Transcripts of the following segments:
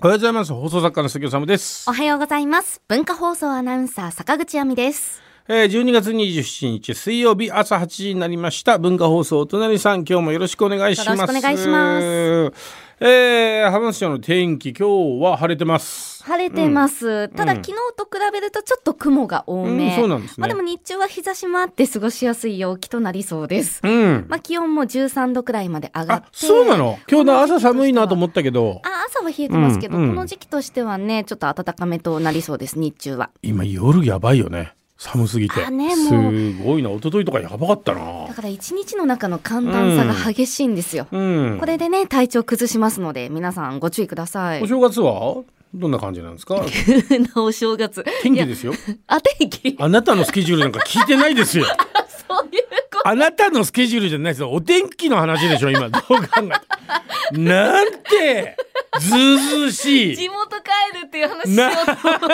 おはようございます。放送作家の杉尾治です。おはようございます。文化放送アナウンサー坂口亜美です。えー、12月27日水曜日朝8時になりました。文化放送お隣さん今日もよろしくお願いします。よろしくお願いします。えー、浜松町の天気今日は晴れてます。晴れてます、ただ昨日と比べるとちょっと雲が多め、うんそうなんですね。まあでも日中は日差しもあって過ごしやすい陽気となりそうです、うん。まあ気温も13度くらいまで上がって。あそうなの？今日の朝寒いなと思ったけど。あ朝は冷えてますけど、うんうん。この時期としてはねちょっと暖かめとなりそうです日中は。今夜やばいよね寒すぎて。あねすごいな。一昨日とかやばかったな。だから一日の中の寒暖差が激しいんですよ、うん。これでね体調崩しますので皆さんご注意ください。お正月は？どんな感じなんですか？急なお正月。天気ですよ。あ天気？あなたのスケジュールなんか聞いてないですよ。そういうあなたのスケジュールじゃないですよ。お天気の話でしょ今。どう考えてなんてずうずうしい。地元帰るっていう話な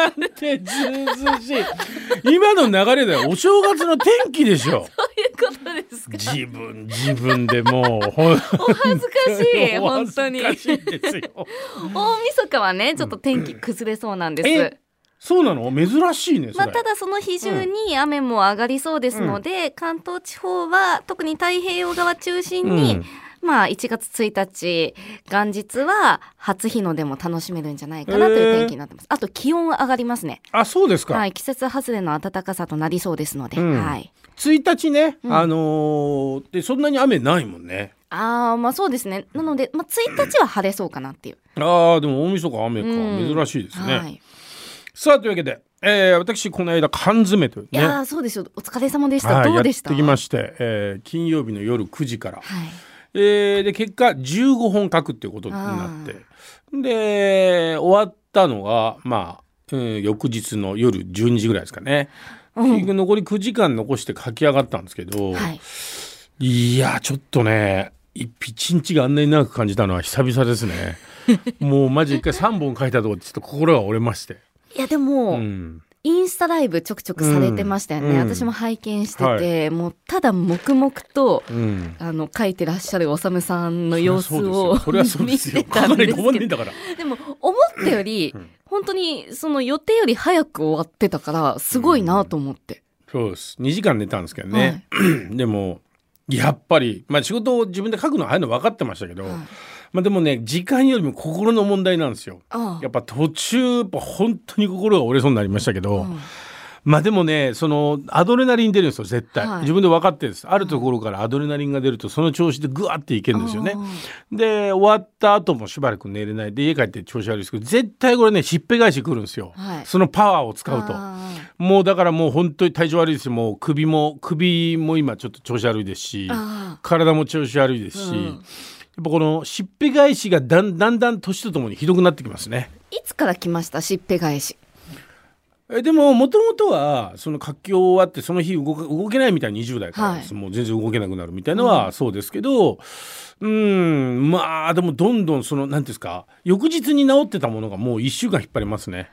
んてずうずうしい今の流れだよ。お正月の天気でしょ。そういうことですか？自分自分でもうお恥ずかしい お本当に。大晦日はねちょっと天気崩れそうなんです、えそうなの？珍しいねまあ、ただその日中に雨も上がりそうですので、関東地方は特に太平洋側中心に、まあ1月1日元日は初日の出も楽しめるんじゃないかなという天気になってます、あと気温は上がりますね。あそうですか、はい季節外れの暖かさとなりそうですので、うんはい1日ね、うん。あのーでそんなに雨ないもんね。ああまあそうですね。なので、まあ、1日は晴れそうかなっていう、ああでも大晦日雨か、うん。珍しいですね、はい、いさあというわけで、えー私この間缶詰というね。やーそうですよ。お疲れ様でした、はい、どうでした？やってきまして、えー金曜日の夜9時から、はい。えーで結果15本書くっていうことになって。で終わったのがまあ、うん翌日の夜12時ぐらいですかね、うん。結局残り9時間残して書き上がったんですけど、はい。いやちょっとね一一日があんなに長く感じたのは久々ですね。もうマジ一回3本書いたとこでちょっと心が折れまして、いやでも、うん、インスタライブちょくちょくされてましたよね、うん。私も拝見してて、もうただ黙々とうん。あの書いてらっしゃるおさむさんの様子を見てたんですけど。でも思ったよ。り、うん本当にその予定より早く終わってたからすごいなと思って、そうです。2時間寝たんですけどね、でもやっぱり、まあ、仕事を自分で書くのは早いの分かってましたけど、はいまあ、でもね時間よりも心の問題なんですよ。あやっぱ途中やっぱ本当に心が折れそうになりましたけど、うん。まあでもねそのアドレナリン出るんですよ絶対、はい。自分で分かってるんです。あるところからアドレナリンが出るとその調子でグワっていけるんですよね。あで終わった後もしばらく寝れないで家帰って調子悪いですけど絶対これねしっぺ返しくるんですよ、はい。そのパワーを使うと。あもうだからもう本当に体調悪いですよもう首も首も今ちょっと調子悪いですしあ。体も調子悪いですし、うんやっぱこのしっぺ返しがだんだんだん年とともにひどくなってきますね。いつから来ましたしっぺ返し？えでももともとはその活況終わってその日動か動けないみたいな20代からです、もう全然動けなくなるみたいのはそうですけどうんまあでもどんどんその何ていうんですか翌日に治ってたものがもう1週間引っ張りますね。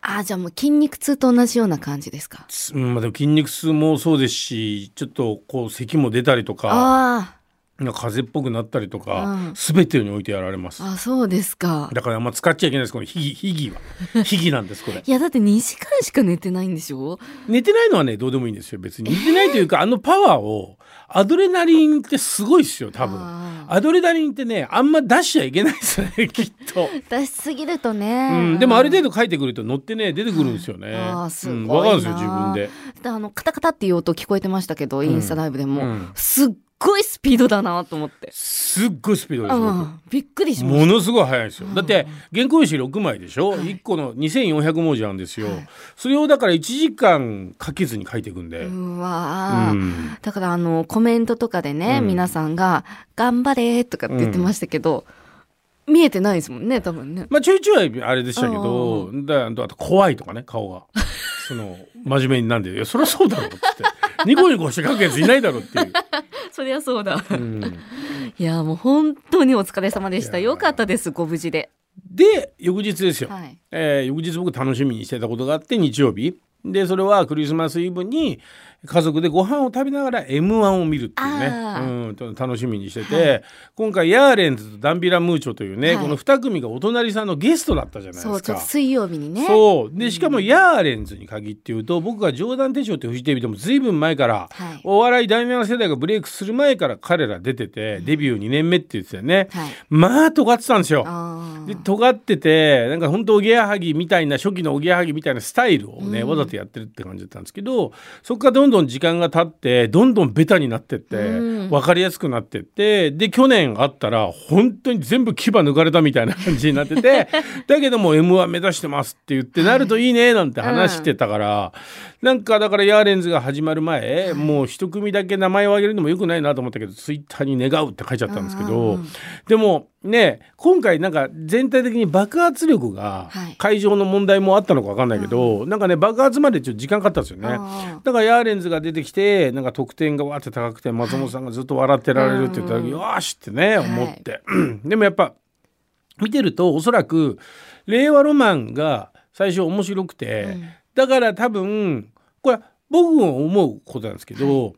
あじゃあもう筋肉痛と同じような感じですか？つうんまあ、でも筋肉痛もそうですしちょっとこう咳も出たりとか風邪っぽくなったりとか、うん。全てにおいてやられます。ああそうですか。だからあんま使っちゃいけないです。このひぎひぎは。ひぎなんですこれ。いやだって2時間しか寝てないんでしょ？寝てないのはねどうでもいいんですよ。別に寝てないというか あのパワーをアドレナリンってすごいですよ多分。あアドレナリンってねあんま出しちゃいけないですね きっと、出しすぎるとね、うん、でもある程度書いてくると乗ってね出てくるんですよね、あーすごいうん、なわかるんですよ自分で。であのカタカタっていう音聞こえてましたけど、インスタライブでも、うん。すっごいスピードだなと思って、すっごいスピードです僕うん。びっくりしましものすごい速いですよ。うん。だって原稿用紙6枚でしょ、はい。1個の2400文字あるんですよ、はい。それをだから1時間かけずに書いていくんで、たうわー、うん。だからあのコメントとかでね、うん。皆さんが「頑張れ」とかって言ってましたけど、見えてないですもんね多分ね。まあちょいちょいあれでしたけどだあとあと怖いとかね顔が。その真面目になんで「いやそりゃそうだろ」っつって。ニコニコして書くやついないだろっていう。そりゃそうだ。うん。いやもう本当にお疲れ様でした。よかったですご無事で。で翌日ですよ、はい。えー翌日僕楽しみにしてたことがあって日曜日。でそれはクリスマスイブに、家族でご飯を食べながら m 1を見るっていうね、うん、楽しみにしてて、はい、今回ヤーレンズとダンビラムーチョというね、はい、この2組がお隣さんのゲストだったじゃないですか。水曜日にね。そう。でしかもヤーレンズに限って言うと僕が冗談手帳ってフジテレビでも随分前から、はい、お笑い第7世代がブレイクする前から彼ら出ててデビュー2年目って言ってたよね、まあ尖ってたんですよで尖っててなんか本当おぎやはぎみたいな初期のおぎやはぎみたいなスタイルをね、うん、わざとやってるって感じだったんですけどそこからどんどん時間が経ってどんどんベタになってって、うん、分かりやすくなってってで去年あったら本当に全部牙抜かれたみたいな感じになってて だけども m 1目指してますって言ってなるといいねなんて話してたから、うん、なんかだからヤーレンズが始まる前、もう一組だけ名前を挙げるのもよくないなと思ったけどツイッターに「願う」って書いちゃったんですけど、でもね今回なんか全体的に爆発力が会場の問題もあったのか分かんないけど、はい、なんかね爆発までちょっと時間かかったんですよね。だからヤーレンズが出てきてなんか得点がわって高くて松本さんがずっと笑ってられるって言った時、はい、よしってね思って、はい、でもやっぱ見てるとおそらく令和ロマンが最初面白くて、うん、だから多分これ僕も思うことなんですけど、はい、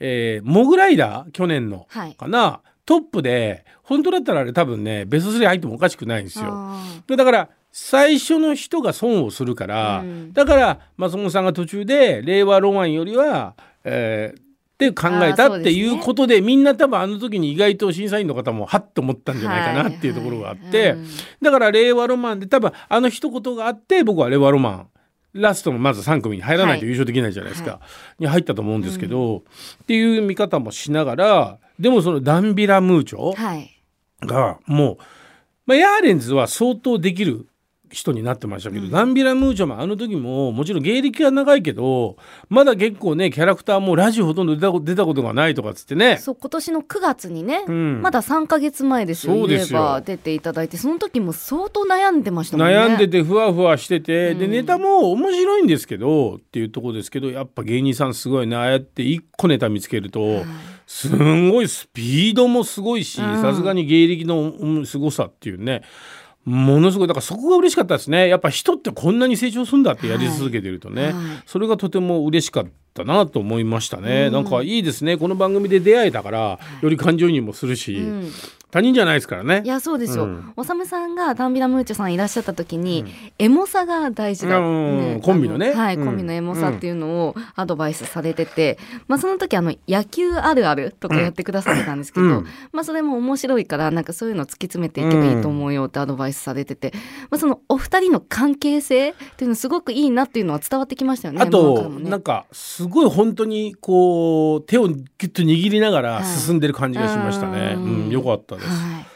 えー、モグライダー去年のかな、トップで本当だったらあれ多分ねベスト3入ってもおかしくないんですよ。だから最初の人が損をするから、うん、だから松本さんが途中で令和ロマンよりは、えー、って考えたっていうことで、ね、みんな多分あの時に意外と審査員の方もはっと思ったんじゃないかなっていうところがあって、はいはいうん、だから令和ロマンで多分あの一言があって僕は令和ロマンラストのまず3組に入らないと優勝できないじゃないですか、はい、に入ったと思うんですけど、うん、っていう見方もしながらでもそのダンビラムーチョがもう、まあ、ヤーレンズは相当できる人になってましたけど、うん、ダンビラムーチョもあの時ももちろん芸歴は長いけどまだ結構ねキャラクターもラジオほとんど出た出たことがないとかっつってね。そう今年の9月にね、うん、まだ3か月前ですよ言えば出ていただいて。その時も相当悩んでましたもんね。悩んでてふわふわしてて、うん、でネタも面白いんですけどっていうとこですけどやっぱ芸人さんすごいねああやって1個ネタ見つけると、すんごいスピードもすごいしさすがに芸歴のすごさっていうねものすごいだからそこが嬉しかったですね。やっぱ人ってこんなに成長するんだってやり続けてるとね、はい。はい、それがとても嬉しかったなと思いましたね、うん、なんかいいですね。この番組で出会えたからより感情移入もするし、うん。他人じゃないですからね。いやそうですよ、うん、おさむさんがダンビラムーチョさんいらっしゃった時に、うん、エモさが大事だ、ね、コンビのね。はい、コンビのエモさっていうのをアドバイスされてて、まあその時あの野球あるあるとかやってくださってたんですけど、まあそれも面白いからなんかそういうのを突き詰めていけばいいと思うよってアドバイスされてて、まあそのお二人の関係性っていうのすごくいいなっていうのは伝わってきましたよねあと、ね、なんかすごい本当にこう手をギュッと握りながら進んでる感じがしましたね、はい、うん、よかったです、はい。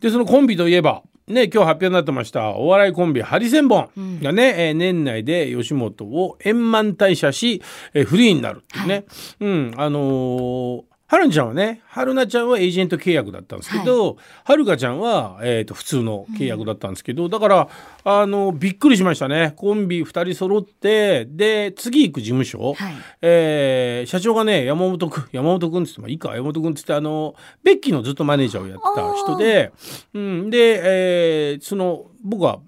でそのコンビといえばね、今日発表になってましたお笑いコンビハリセンボンがね、うん、えー、年内で吉本を円満退社し、えー、フリーになるっていうね、はい、うんあのーはるちゃんはね春菜ちゃんはエージェント契約だったんですけど、はるかちゃんは、えーと、普通の契約だったんですけど、うん、だからあのびっくりしましたね。コンビ2人揃ってで次行く事務所、はい、えー、社長がね山本君山本君っつってもいいか山本君っつってあのベッキーのずっとマネージャーをやった人で、うん、で、えー、その僕は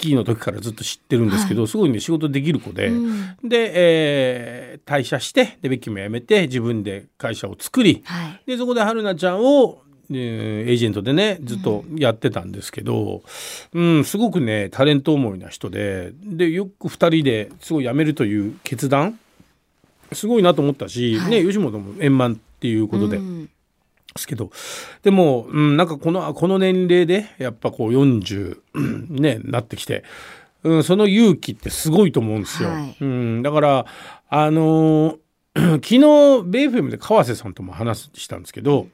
キーの時からずっと知ってるんですけど、はい、すごいね仕事できる子で、うん、で、えー、退社してでベッキーも辞めて自分で会社を作り、はい、でそこで春菜ちゃんをえー、エージェントでねずっとやってたんですけど、うん、うん、すごくねタレント思いな人ででよく2人ですごい辞めるという決断すごいなと思ったし、はい、ね吉本も円満っていうことで。うんですけどでも、うん、なんかこのこの年齢でやっぱこう40ねなってきて、うん、その勇気ってすごいと思うんですよ。はい、うん、だからあのー、昨日ベイフェムで川瀬さんとも話したんですけど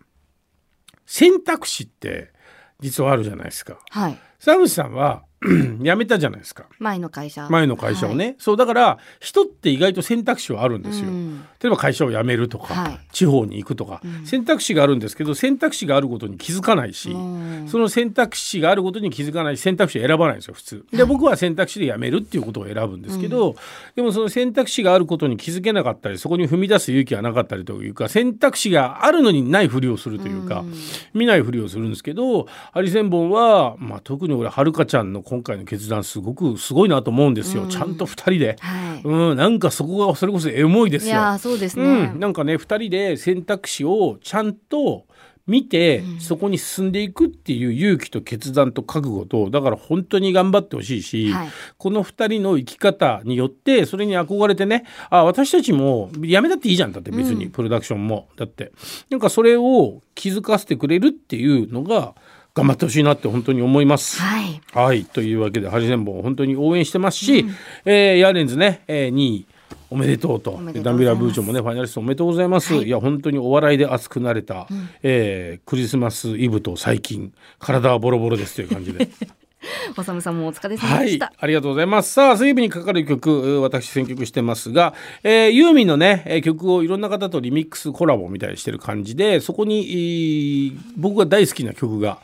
選択肢って実はあるじゃないですか。はい、沢口さんは 辞めたじゃないですか。前の会社。前の会社をね、はい、そうだから人って意外と選択肢はあるんですよ、うん、例えば会社を辞めるとか、はい、地方に行くとか、うん、選択肢があるんですけど選択肢があることに気づかないし、うん、その選択肢があることに気づかない選択肢を選ばないんですよ普通。で、僕は選択肢で辞めるっていうことを選ぶんですけど、でもその選択肢があることに気づけなかったりそこに踏み出す勇気がなかったりというか選択肢があるのにないふりをするというか、見ないふりをするんですけどハリセンボンは、まあ、特に俺はるかちゃんの今回の決断すごくすごいなと思うんですよ、うん、ちゃんと2人で、ははい。うん、なんかそこがそれこそエモいですよ。いやそうですね、うん、なんかね2人で選択肢をちゃんと見て、そこに進んでいくっていう勇気と決断と覚悟とだから本当に頑張ってほしいし、はい、この2人の生き方によってそれに憧れてねあ私たちもやめたっていいじゃん。だって別にプロダクションも、うん、だって。なんかそれを気づかせてくれるっていうのが頑張ってほしいなって本当に思います。はい、はい、というわけでハリセンボン本当に応援してますし、うん、えー、ヤーレンズね、えー、2位おめでとうとダンビラブーチョもねファイナリストおめでとうございます、はい、いや本当にお笑いで熱くなれた、うん、えー、クリスマスイブと最近体はボロボロですという感じで。おさむさんもお疲れ様でした、はい、ありがとうございます。さあ水曜日にかかる曲私選曲してますが、えー、ユーミンのね曲をいろんな方とリミックスコラボみたいにしてる感じでそこに僕が大好きな曲が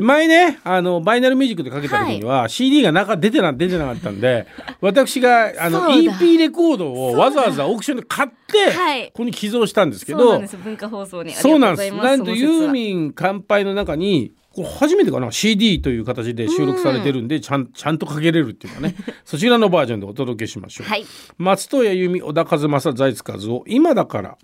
前ねあのバイナルミュージックでかけた時には、はい、CD が中出てな出てなかったんで 私があの EP レコードをわざわざオークションで買って、はい、ここに寄贈したんですけどそうなんです文化放送に。そうなんです。なんとユーミン乾杯の中にこれ初めてかな CD という形で収録されてるんで、ちゃんちゃんとかけれるっていうかね。そちらのバージョンでお届けしましょう、はい、松任谷由実小田和正財津和夫今だから